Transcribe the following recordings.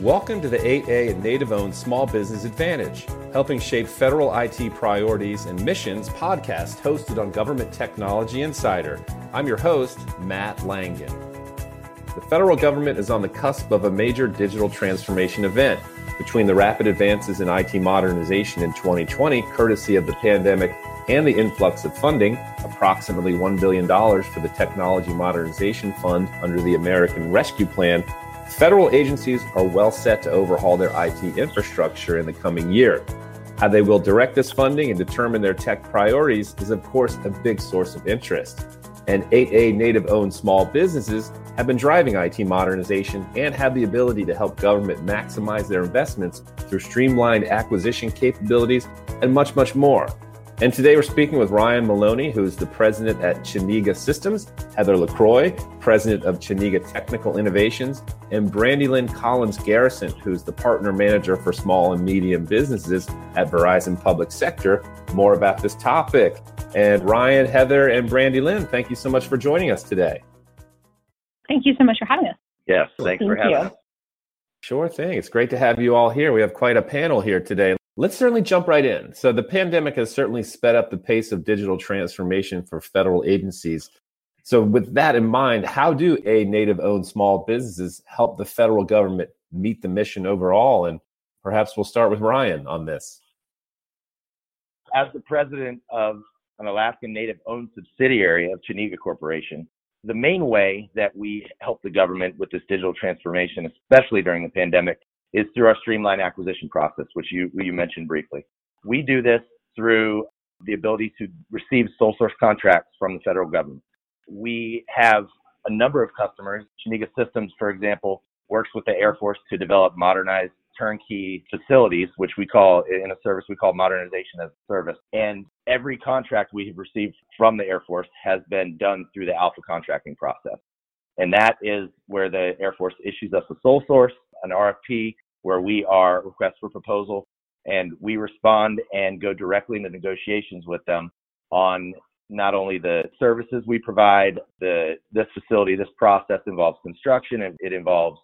Welcome to the 8A and Native owned Small Business Advantage, helping shape federal IT priorities and missions podcast hosted on Government Technology Insider. I'm your host, Matt Langen. The federal government is on the cusp of a major digital transformation event. Between the rapid advances in IT modernization in 2020, courtesy of the pandemic and the influx of funding, approximately $1 billion for the Technology Modernization Fund under the American Rescue Plan, federal agencies are well set to overhaul their IT infrastructure in the coming year. How they will direct this funding and determine their tech priorities is, of course, a big source of interest. And 8A native owned small businesses have been driving IT modernization and have the ability to help government maximize their investments through streamlined acquisition capabilities and much, much more. And today we're speaking with Ryan Maloney, who's the president at Chenega Systems, Heather LaCroix, president of Chenega Technical Innovations, and Brandilynn Collins Garrison, who's the partner manager for small and medium businesses at Verizon Public Sector. More about this topic. And Ryan, Heather, and Brandilynn, thank you so much for joining us today. Thank you so much for having us. Yes, thanks Thank for having you. us. Sure thing. It's great to have you all here. We have quite a panel here today. Let's certainly jump right in. So, the pandemic has certainly sped up the pace of digital transformation for federal agencies. So, with that in mind, how do a native owned small businesses help the federal government meet the mission overall? And perhaps we'll start with Ryan on this. As the president of an Alaskan native owned subsidiary of Chenega Corporation, the main way that we help the government with this digital transformation, especially during the pandemic, is through our streamlined acquisition process, which you, you mentioned briefly. We do this through the ability to receive sole source contracts from the federal government. We have a number of customers. Chenega Systems, for example, works with the Air Force to develop modernized turnkey facilities, which we call in a service we call modernization as a service. And every contract we have received from the Air Force has been done through the alpha contracting process. And that is where the Air Force issues us a sole source, an RFP, where we are request for proposal, and we respond and go directly into negotiations with them on not only the services we provide, the this facility, this process involves construction, and it involves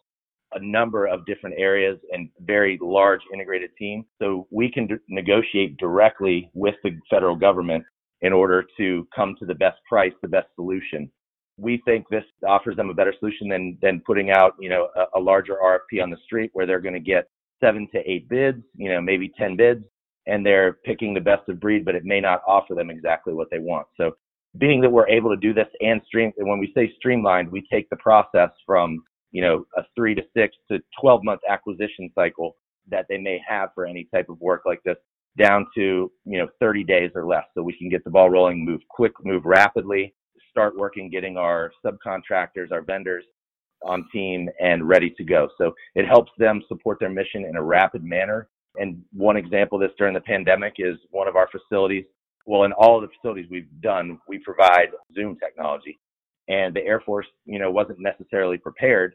a number of different areas and very large integrated team. So we can d- negotiate directly with the federal government in order to come to the best price, the best solution. We think this offers them a better solution than than putting out, you know, a, a larger RFP on the street where they're going to get seven to eight bids, you know, maybe 10 bids, and they're picking the best of breed, but it may not offer them exactly what they want. So being that we're able to do this and stream, and when we say streamlined, we take the process from you know, a three to six to 12 month acquisition cycle that they may have for any type of work like this down to, you know, 30 days or less. So we can get the ball rolling, move quick, move rapidly, start working, getting our subcontractors, our vendors on team and ready to go. So it helps them support their mission in a rapid manner. And one example of this during the pandemic is one of our facilities. Well, in all the facilities we've done, we provide Zoom technology and the Air Force, you know, wasn't necessarily prepared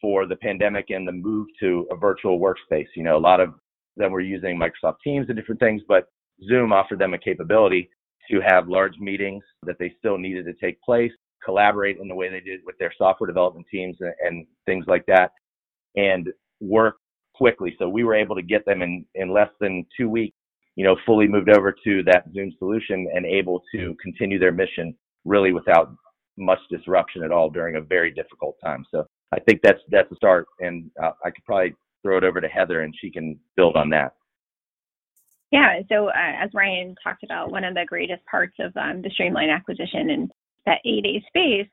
for the pandemic and the move to a virtual workspace. You know, a lot of them were using Microsoft Teams and different things, but Zoom offered them a capability to have large meetings that they still needed to take place, collaborate in the way they did with their software development teams and, and things like that, and work quickly. So we were able to get them in, in less than two weeks, you know, fully moved over to that Zoom solution and able to continue their mission really without much disruption at all during a very difficult time. So I think that's that's a start, and uh, I could probably throw it over to Heather, and she can build on that. Yeah. So uh, as Ryan talked about, one of the greatest parts of um, the streamline acquisition and that 8A space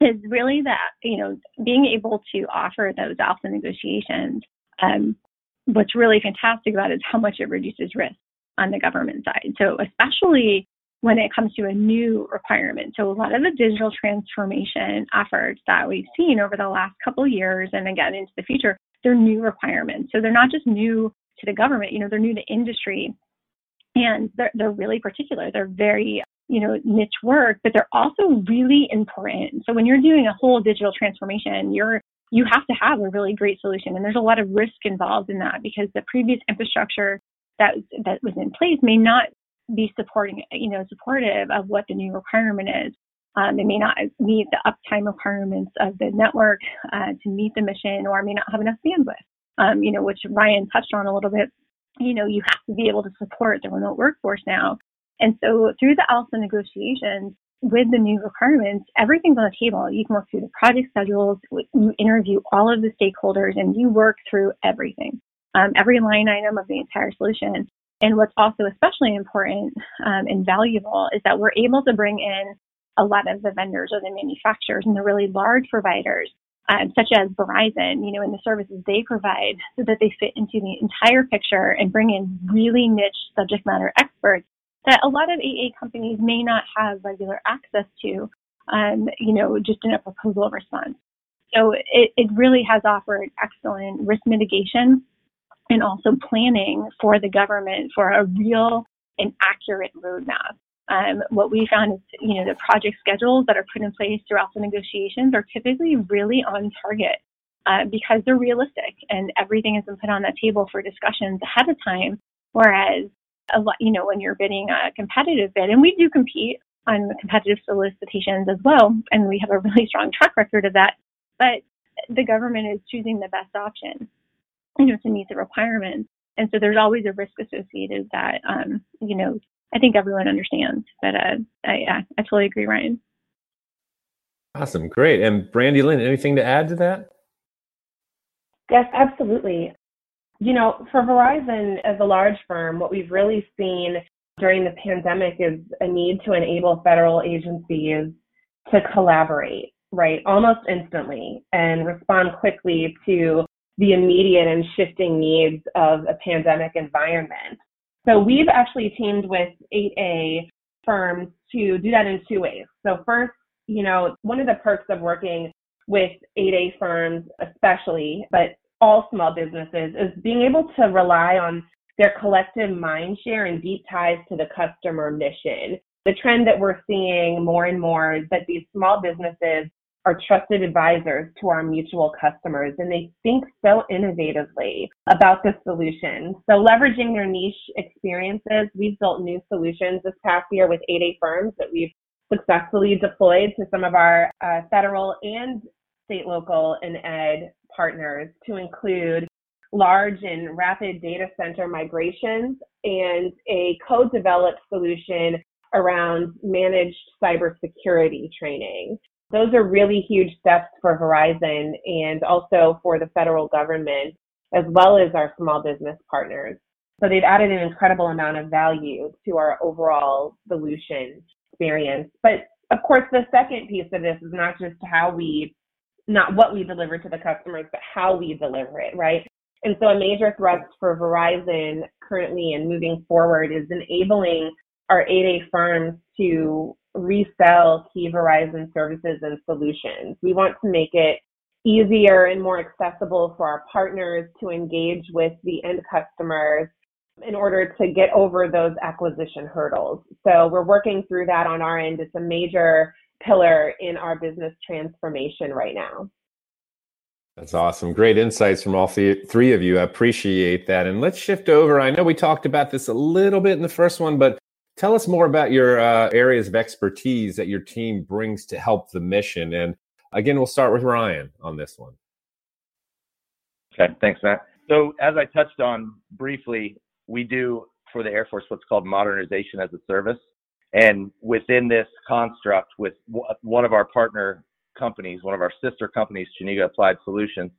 is really that you know being able to offer those alpha negotiations. Um, what's really fantastic about it is how much it reduces risk on the government side. So especially when it comes to a new requirement. So a lot of the digital transformation efforts that we've seen over the last couple years and again into the future, they're new requirements. So they're not just new to the government, you know, they're new to industry. And they're, they're really particular. They're very, you know, niche work, but they're also really important. So when you're doing a whole digital transformation, you're you have to have a really great solution. And there's a lot of risk involved in that because the previous infrastructure that that was in place may not be supporting, you know, supportive of what the new requirement is. Um, they may not meet the uptime requirements of the network uh, to meet the mission or may not have enough bandwidth. Um, you know, which Ryan touched on a little bit. You know, you have to be able to support the remote workforce now. And so through the alpha negotiations, with the new requirements, everything's on the table. You can work through the project schedules, you interview all of the stakeholders, and you work through everything, um, every line item of the entire solution. And what's also especially important um, and valuable is that we're able to bring in a lot of the vendors or the manufacturers and the really large providers, um, such as Verizon, you know, and the services they provide so that they fit into the entire picture and bring in really niche subject matter experts that a lot of AA companies may not have regular access to, um, you know, just in a proposal response. So it, it really has offered excellent risk mitigation and also planning for the government for a real and accurate roadmap. Um, what we found is, you know, the project schedules that are put in place throughout the negotiations are typically really on target uh, because they're realistic and everything has been put on that table for discussions ahead of time. Whereas, a lot, you know, when you're bidding a competitive bid, and we do compete on competitive solicitations as well, and we have a really strong track record of that. But the government is choosing the best option you know, to meet the requirements. And so there's always a risk associated that, um, you know, I think everyone understands. But uh, I, yeah, I totally agree, Ryan. Awesome, great. And Brandilynn, anything to add to that? Yes, absolutely. You know, for Verizon as a large firm, what we've really seen during the pandemic is a need to enable federal agencies to collaborate, right, almost instantly and respond quickly to the immediate and shifting needs of a pandemic environment. So we've actually teamed with 8A firms to do that in two ways. So first, you know, one of the perks of working with 8A firms, especially, but all small businesses, is being able to rely on their collective mind share and deep ties to the customer mission. The trend that we're seeing more and more is that these small businesses are trusted advisors to our mutual customers and they think so innovatively about the solution. So leveraging their niche experiences, we've built new solutions this past year with 8A firms that we've successfully deployed to some of our uh, federal and state, local, and ed partners to include large and rapid data center migrations and a co-developed solution around managed cybersecurity training. Those are really huge steps for Verizon and also for the federal government, as well as our small business partners. So they've added an incredible amount of value to our overall solution experience. But of course, the second piece of this is not just how we, not what we deliver to the customers, but how we deliver it, right? And so a major thrust for Verizon currently and moving forward is enabling our 8A firms to resell key Verizon services and solutions. We want to make it easier and more accessible for our partners to engage with the end customers in order to get over those acquisition hurdles. So we're working through that on our end. It's a major pillar in our business transformation right now. That's awesome. Great insights from all three of you. I appreciate that. And let's shift over. I know we talked about this a little bit in the first one, but Tell us more about your uh, areas of expertise that your team brings to help the mission. And again, we'll start with Ryan on this one. Okay, thanks, Matt. So, as I touched on briefly, we do for the Air Force what's called modernization as a service. And within this construct, with one of our partner companies, one of our sister companies, Chenega Applied Solutions,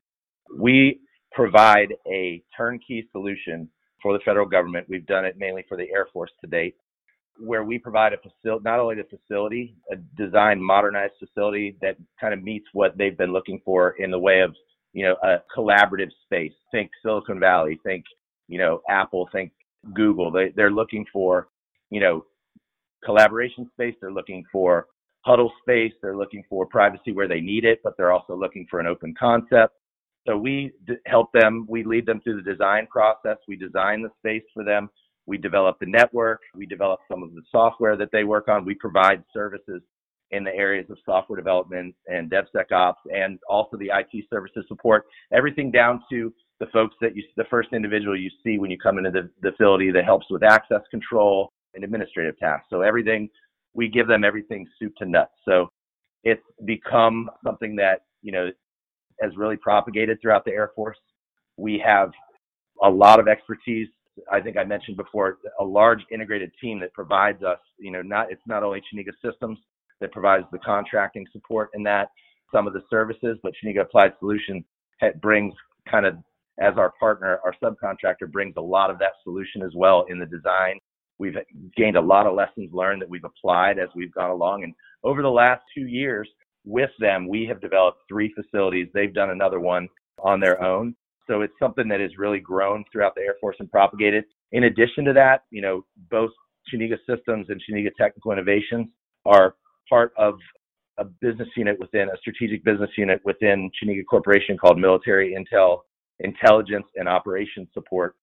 we provide a turnkey solution for the federal government. We've done it mainly for the Air Force to date, where we provide a facility, not only the facility, a designed, modernized facility that kind of meets what they've been looking for in the way of, you know, a collaborative space. Think Silicon Valley, think, you know, Apple, think Google. They, they're looking for, you know, collaboration space. They're looking for huddle space. They're looking for privacy where they need it, but they're also looking for an open concept. So we d- help them. We lead them through the design process. We design the space for them. We develop the network. We develop some of the software that they work on. We provide services in the areas of software development and DevSecOps and also the IT services support, everything down to the folks that you, the first individual you see when you come into the, the facility that helps with access control and administrative tasks. So everything, we give them everything soup to nuts. So it's become something that, you know, has really propagated throughout the Air Force. We have a lot of expertise. I think I mentioned before a large integrated team that provides us, you know, not it's not only Chenega Systems that provides the contracting support in that some of the services, but Chenega Applied Solutions brings kind of as our partner, our subcontractor brings a lot of that solution as well in the design. We've gained a lot of lessons learned that we've applied as we've gone along. And over the last two years with them, we have developed three facilities. They've done another one on their own. So it's something that has really grown throughout the Air Force and propagated. In addition to that, you know, both Chenega Systems and Chenega Technical Innovations are part of a business unit within a strategic business unit within Chenega Corporation called Military Intel Intelligence and Operations Support.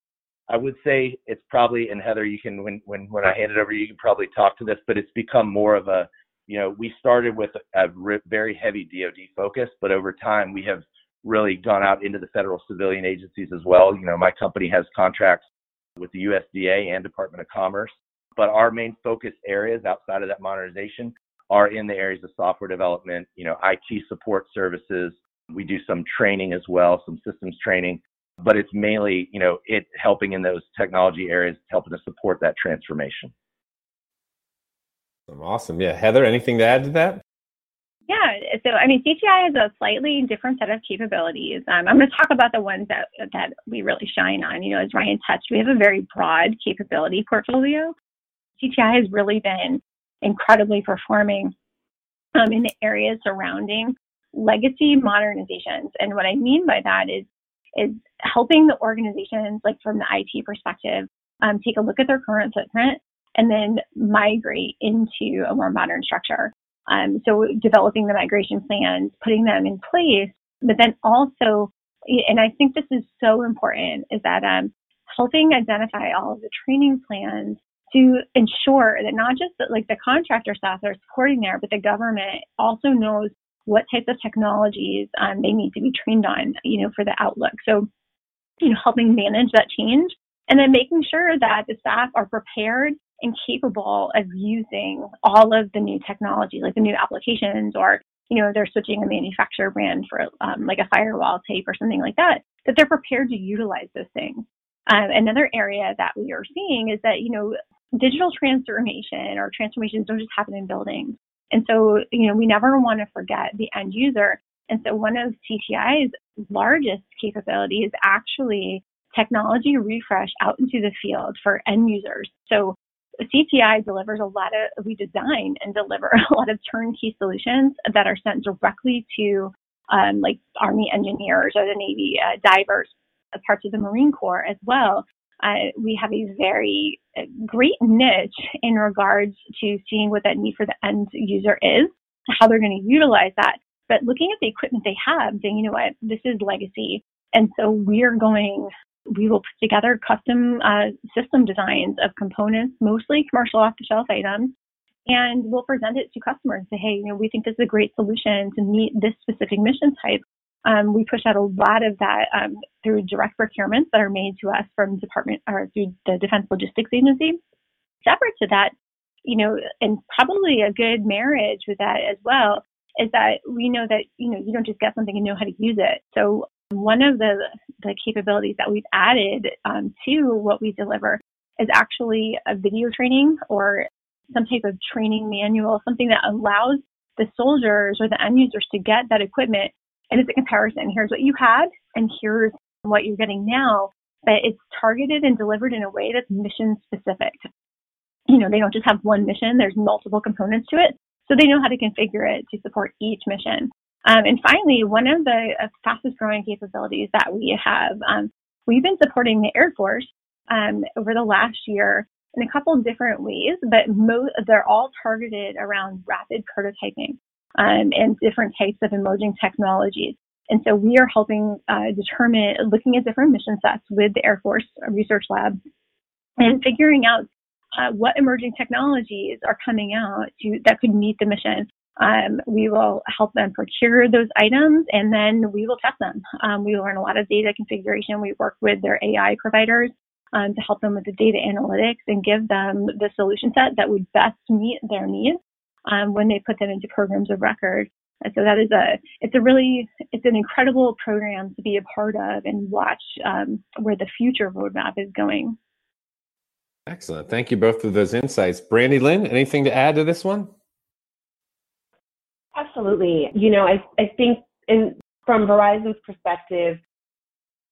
I would say it's probably, and Heather, you can when when when I hand it over, you can probably talk to this, but it's become more of a, you know, we started with a very heavy DoD focus, but over time we have really gone out into the federal civilian agencies as well. You know, my company has contracts with the USDA and Department of Commerce, but our main focus areas outside of that modernization are in the areas of software development, you know, IT support services. We do some training as well, some systems training, but it's mainly, you know, it helping in those technology areas, helping to support that transformation. Awesome. Yeah. Heather, anything to add to that? Yeah. So, I mean, CTI has a slightly different set of capabilities. Um, I'm going to talk about the ones that that we really shine on. You know, as Ryan touched, we have a very broad capability portfolio. CTI has really been incredibly performing um, in the areas surrounding legacy modernizations. And what I mean by that is is helping the organizations, like from the IT perspective, um, take a look at their current footprint and then migrate into a more modern structure. Um, so developing the migration plans, putting them in place, but then also, and I think this is so important, is that um, helping identify all of the training plans to ensure that not just that like the contractor staff are supporting there, but the government also knows what types of technologies um, they need to be trained on, you know, for the outlook. So, you know, helping manage that change and then making sure that the staff are prepared and capable of using all of the new technology, like the new applications, or you know, they're switching a manufacturer brand for um, like a firewall tape or something like that, that they're prepared to utilize those things. Um, another area that we are seeing is that, you know, digital transformation or transformations don't just happen in buildings. And so, you know, we never want to forget the end user. And so one of CTI's largest capabilities is actually technology refresh out into the field for end users. So CTI delivers a lot of, we design and deliver a lot of turnkey solutions that are sent directly to um, like Army engineers or the Navy uh, divers, parts of the Marine Corps as well. Uh, we have a very uh, great niche in regards to seeing what that need for the end user is, how they're going to utilize that. But looking at the equipment they have, saying, you know what, this is legacy. And so we're going we will put together custom uh, system designs of components, mostly commercial off the shelf items, and we'll present it to customers and say, hey, you know, we think this is a great solution to meet this specific mission type. Um, we push out a lot of that um, through direct procurements that are made to us from department or through the Defense Logistics Agency. Separate to that, you know, and probably a good marriage with that as well is that we know that you know you don't just get something and know how to use it. So one of the, the capabilities that we've added um, to what we deliver is actually a video training or some type of training manual, something that allows the soldiers or the end users to get that equipment and it's a comparison. Here's what you had and here's what you're getting now, but it's targeted and delivered in a way that's mission specific. You know, they don't just have one mission, there's multiple components to it. So they know how to configure it to support each mission. Um, and finally, one of the uh, fastest growing capabilities that we have, um, we've been supporting the Air Force um, over the last year in a couple of different ways, but mo- they're all targeted around rapid prototyping um, and different types of emerging technologies. And so we are helping uh, determine, looking at different mission sets with the Air Force Research Lab and figuring out uh, what emerging technologies are coming out to, that could meet the mission um, we will help them procure those items and then we will test them. Um, we learn a lot of data configuration. We work with their AI providers um, to help them with the data analytics and give them the solution set that would best meet their needs um, when they put them into programs of record. And so that is a it's a really it's an incredible program to be a part of and watch um, where the future roadmap is going. Excellent. Thank you both for those insights. Brandilynn, anything to add to this one? Absolutely. You know, I, I think in, from Verizon's perspective,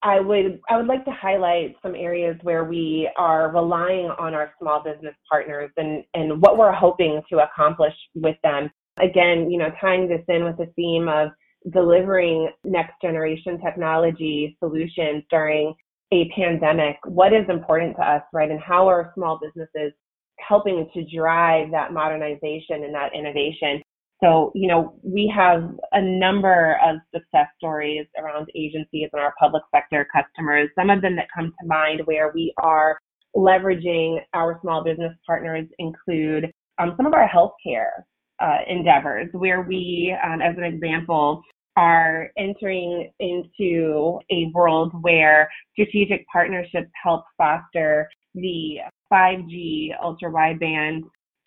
I would I would like to highlight some areas where we are relying on our small business partners and, and what we're hoping to accomplish with them. Again, you know, tying this in with the theme of delivering next generation technology solutions during a pandemic, what is important to us, right? And how are small businesses helping to drive that modernization and that innovation? So, you know, we have a number of success stories around agencies and our public sector customers. Some of them that come to mind where we are leveraging our small business partners include um, some of our healthcare uh, endeavors, where we, um, as an example, are entering into a world where strategic partnerships help foster the 5G ultra wideband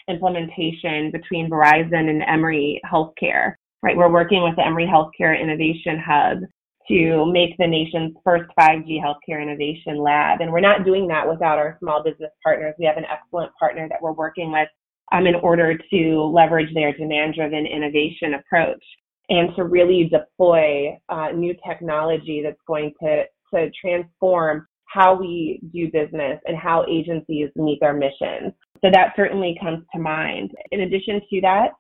implementation between Verizon and Emory Healthcare, right? We're working with the Emory Healthcare Innovation Hub to make the nation's first 5G healthcare innovation lab. And we're not doing that without our small business partners. We have an excellent partner that we're working with um, in order to leverage their demand driven innovation approach and to really deploy uh, new technology that's going to, to transform how we do business and how agencies meet their missions. So that certainly comes to mind. In addition to that,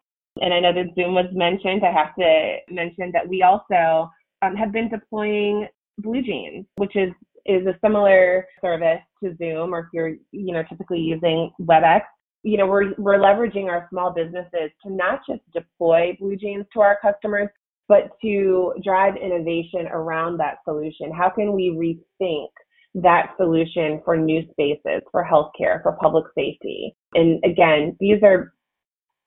and I know that Zoom was mentioned, I have to mention that we also um, have been deploying BlueJeans, which is is a similar service to Zoom, or if you're you know typically using WebEx. You know, we're we're leveraging our small businesses to not just deploy BlueJeans to our customers, but to drive innovation around that solution. How can we rethink that solution for new spaces, for healthcare, for public safety. And again, these are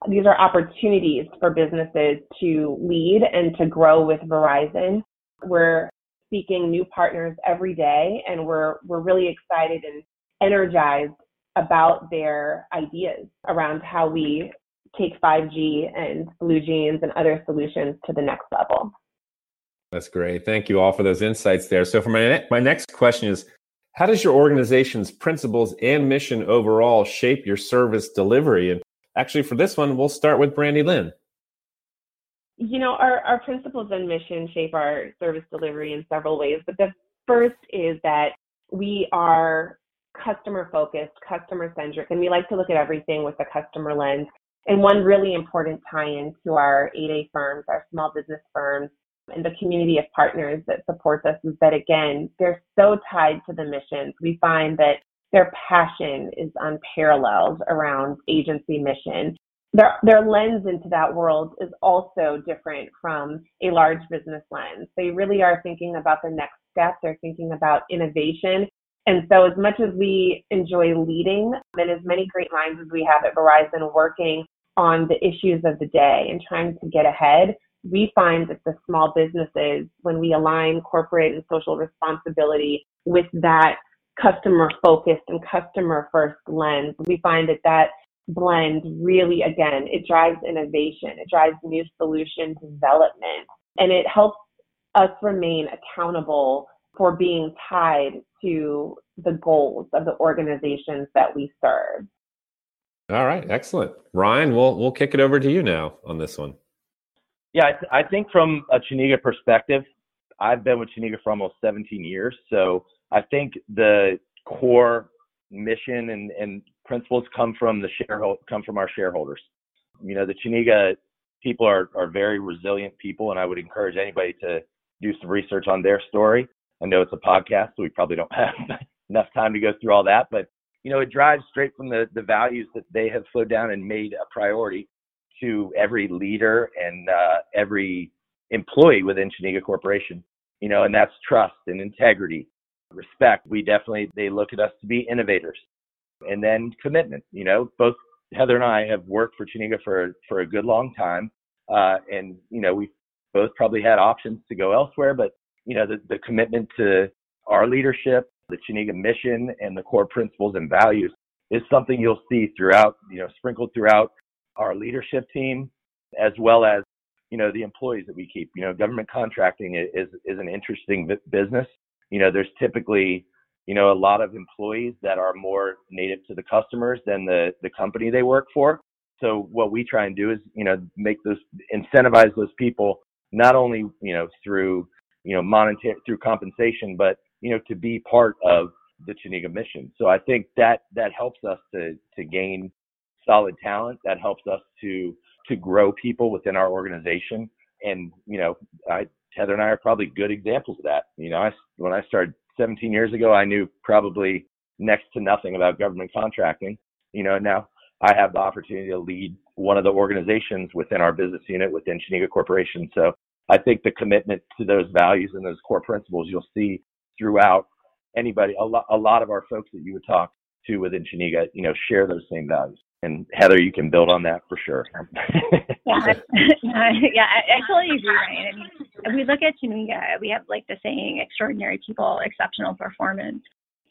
these are opportunities for businesses to lead and to grow with Verizon. We're seeking new partners every day and we're we're really excited and energized about their ideas around how we take 5G and BlueJeans and other solutions to the next level. That's great. Thank you all for those insights there. So for my ne- my next question is how does your organization's principles and mission overall shape your service delivery? And actually, for this one, we'll start with Brandilynn. You know, our, our principles and mission shape our service delivery in several ways. But the first is that we are customer focused, customer centric, and we like to look at everything with a customer lens. And one really important tie in to our 8A firms, our small business firms, and the community of partners that supports us is that again, they're so tied to the missions. We find that their passion is unparalleled around agency mission. Their, their lens into that world is also different from a large business lens. They really are thinking about the next step. They're thinking about innovation. And so as much as we enjoy leading and as many great minds as we have at Verizon working on the issues of the day and trying to get ahead, we find that the small businesses, when we align corporate and social responsibility with that customer focused and customer first lens, we find that that blend really, again, it drives innovation, it drives new solution development, and it helps us remain accountable for being tied to the goals of the organizations that we serve. All right, excellent. Ryan, we'll we'll kick it over to you now on this one. Yeah, I, th- I think from a Chenega perspective, I've been with Chenega for almost 17 years. So I think the core mission and, and principles come from the shareholder, come from our shareholders. You know, the Chenega people are, are very resilient people, and I would encourage anybody to do some research on their story. I know it's a podcast, so we probably don't have enough time to go through all that, but you know, it drives straight from the, the values that they have slowed down and made a priority to every leader and uh, every employee within Chenega Corporation. You know, and that's trust and integrity, respect. We definitely they look at us to be innovators, and then commitment. You know, both Heather and I have worked for Chenega for for a good long time, uh, and you know we both probably had options to go elsewhere, but you know the, the commitment to our leadership, the Chenega mission, and the core principles and values is something you'll see throughout, you know, sprinkled throughout our leadership team, as well as you know, the employees that we keep. You know, government contracting is is an interesting business. You know, there's typically you know a lot of employees that are more native to the customers than the the company they work for. So what we try and do is you know make those incentivize those people not only you know through you know monetary through compensation, but you know to be part of the Chenega mission. So I think that that helps us to to gain solid talent. That helps us to to grow people within our organization. And you know, I, Heather and I are probably good examples of that. You know, I, when I started 17 years ago, I knew probably next to nothing about government contracting. You know, now I have the opportunity to lead one of the organizations within our business unit within Chenega Corporation. So I think the commitment to those values and those core principles you'll see throughout anybody, a lot, a lot of our folks that you would talk to within Chenega, you know, share those same values. And Heather, you can build on that for sure. yeah, yeah, I totally agree, Ryan. I mean, we look at Chenega, we have like the saying, extraordinary people, exceptional performance.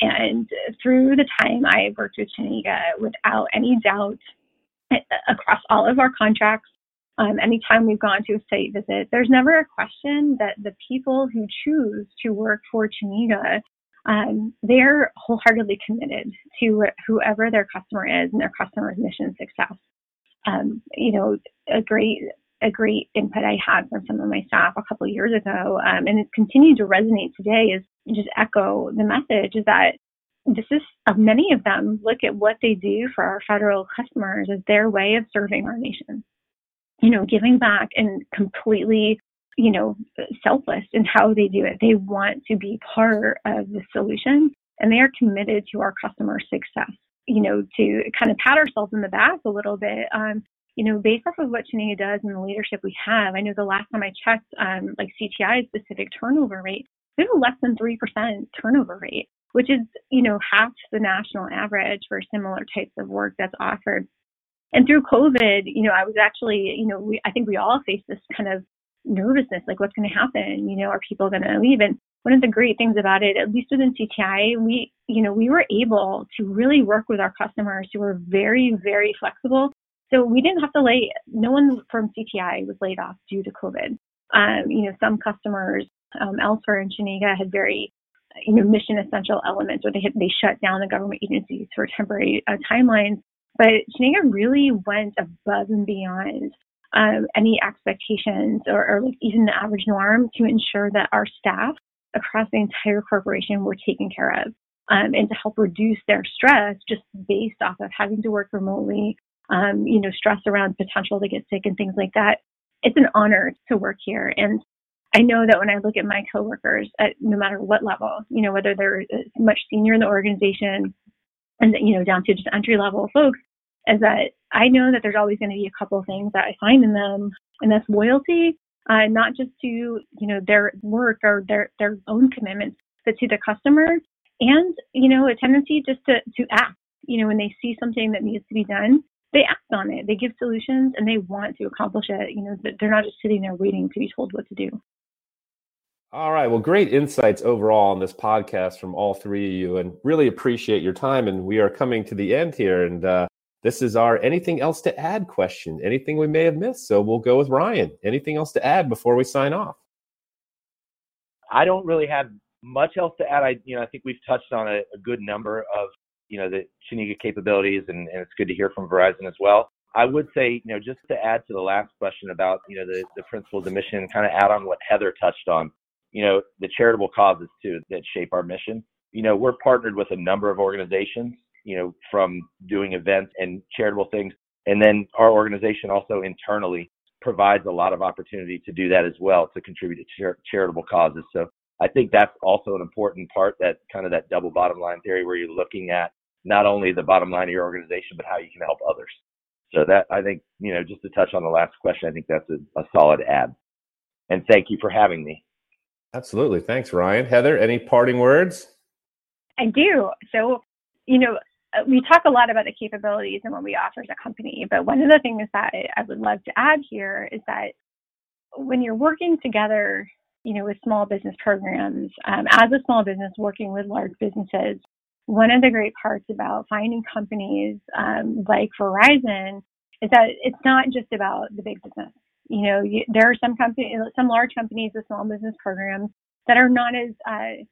And through the time I've worked with Chenega, without any doubt, across all of our contracts, um, anytime we've gone to a site visit, there's never a question that the people who choose to work for Chenega um, they're wholeheartedly committed to whoever their customer is and their customer's mission success. Um, you know, a great a great input I had from some of my staff a couple of years ago, um, and it's continued to resonate today, is just echo the message is that this is uh, many of them look at what they do for our federal customers as their way of serving our nation. You know, giving back and completely you know, selfless in how they do it. They want to be part of the solution and they are committed to our customer success. You know, to kind of pat ourselves in the back a little bit, um, you know, based off of what Chenega does and the leadership we have. I know the last time I checked, um, like CTI specific turnover rate, we have a less than 3% turnover rate, which is, you know, half the national average for similar types of work that's offered. And through COVID, you know, I was actually, you know, we, I think we all face this kind of nervousness, like what's going to happen? You know, are people going to leave? And one of the great things about it, at least within CTI, we, you know, we were able to really work with our customers who were very, very flexible. So we didn't have to lay, no one from CTI was laid off due to COVID. Um, you know, some customers um, elsewhere in Chenega had very, you know, mission essential elements where they had, they shut down the government agencies for temporary uh, timelines. But Chenega really went above and beyond um, any expectations or, or like even the average norm to ensure that our staff across the entire corporation were taken care of um, and to help reduce their stress just based off of having to work remotely, um, you know, stress around potential to get sick and things like that. It's an honor to work here. And I know that when I look at my coworkers at no matter what level, you know, whether they're uh, much senior in the organization and, you know, down to just entry level folks, is that I know that there's always going to be a couple things that I find in them, and that's loyalty, uh, not just to you know their work or their their own commitments, but to the customer, and you know a tendency just to to act. You know when they see something that needs to be done, they act on it. They give solutions and they want to accomplish it. You know they're not just sitting there waiting to be told what to do. All right. Well, great insights overall on this podcast from all three of you, and really appreciate your time. And we are coming to the end here, and uh, this is our anything else to add question. Anything we may have missed? So we'll go with Ryan. Anything else to add before we sign off? I don't really have much else to add. I you know I think we've touched on a, a good number of you know the Chenega capabilities, and, and it's good to hear from Verizon as well. I would say, you know, just to add to the last question about, you know, the, the principles of mission, kind of add on what Heather touched on, you know, the charitable causes too that shape our mission. You know, we're partnered with a number of organizations you know, from doing events and charitable things. And then our organization also internally provides a lot of opportunity to do that as well to contribute to char- charitable causes. So I think that's also an important part that kind of that double bottom line theory where you're looking at not only the bottom line of your organization, but how you can help others. So that I think, you know, just to touch on the last question, I think that's a, a solid add. And thank you for having me. Absolutely. Thanks, Ryan. Heather, any parting words? I do. So, you know, we talk a lot about the capabilities and what we offer as a company, but one of the things that I would love to add here is that when you're working together, you know, with small business programs, um, as a small business working with large businesses, one of the great parts about finding companies um, like Verizon is that it's not just about the big business. You know, you, there are some companies, some large companies with small business programs that are not as uh,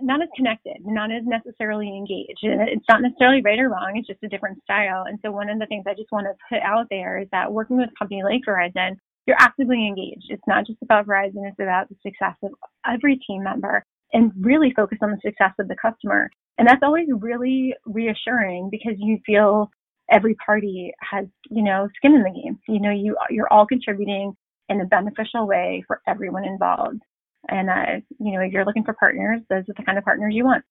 not as connected, not as necessarily engaged. And it's not necessarily right or wrong. It's just a different style. And so one of the things I just want to put out there is that working with a company like Verizon, you're actively engaged. It's not just about Verizon. It's about the success of every team member and really focus on the success of the customer. And that's always really reassuring because you feel every party has, you know, skin in the game. You know, you you're all contributing in a beneficial way for everyone involved. And uh, you know, if you're looking for partners, those are the kind of partners you want.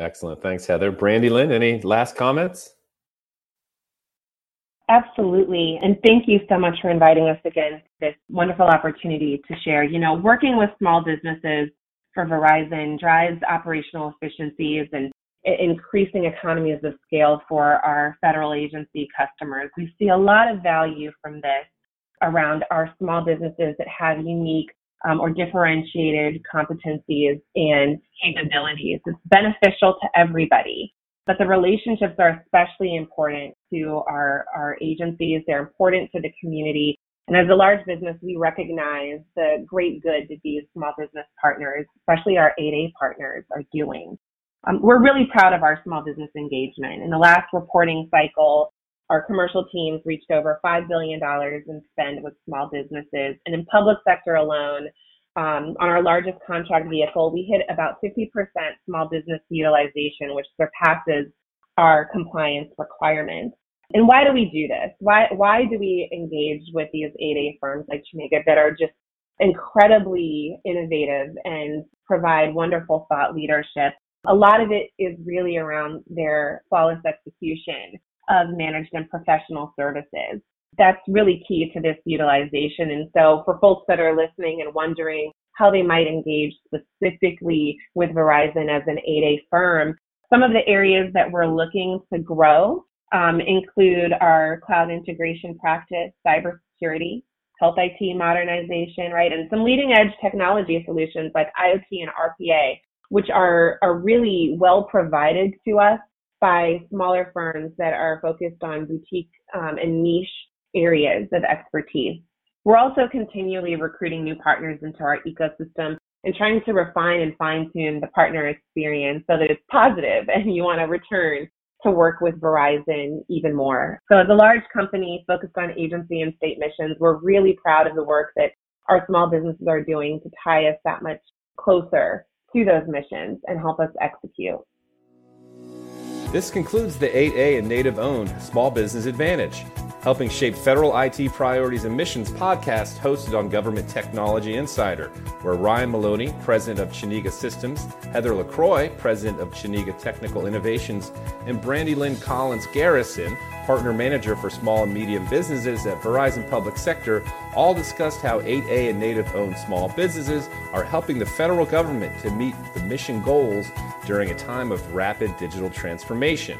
Excellent. Thanks, Heather. Brandilynn, any last comments? Absolutely. And thank you so much for inviting us again this wonderful opportunity to share. You know, working with small businesses for Verizon drives operational efficiencies and increasing economies of scale for our federal agency customers. We see a lot of value from this around our small businesses that have unique um, or differentiated competencies and capabilities. It's beneficial to everybody, but the relationships are especially important to our, our agencies. They're important to the community. And as a large business, we recognize the great good that these small business partners, especially our 8A partners, are doing. Um, we're really proud of our small business engagement. In the last reporting cycle, our commercial teams reached over $5 billion in spend with small businesses. And in public sector alone, um, on our largest contract vehicle, we hit about 50% small business utilization, which surpasses our compliance requirements. And why do we do this? Why, why do we engage with these 8A firms like Chenega that are just incredibly innovative and provide wonderful thought leadership a lot of it is really around their flawless execution of managed and professional services. That's really key to this utilization. And so for folks that are listening and wondering how they might engage specifically with Verizon as an 8A firm, some of the areas that we're looking to grow um, include our cloud integration practice, cybersecurity, health IT modernization, right, and some leading edge technology solutions like IoT and RPA which are, are really well provided to us by smaller firms that are focused on boutique um, and niche areas of expertise. We're also continually recruiting new partners into our ecosystem and trying to refine and fine tune the partner experience so that it's positive and you want to return to work with Verizon even more. So as a large company focused on agency and state missions, we're really proud of the work that our small businesses are doing to tie us that much closer to those missions and help us execute. This concludes the 8A and Native owned Small Business Advantage, helping shape federal IT priorities and missions podcast hosted on Government Technology Insider, where Ryan Maloney, president of Chenega Systems, Heather LaCroix, president of Chenega Technical Innovations, and Brandilynn Collins Garrison, partner manager for small and medium businesses at Verizon Public Sector, all discussed how 8A and Native owned small businesses are helping the federal government to meet the mission goals during a time of rapid digital transformation.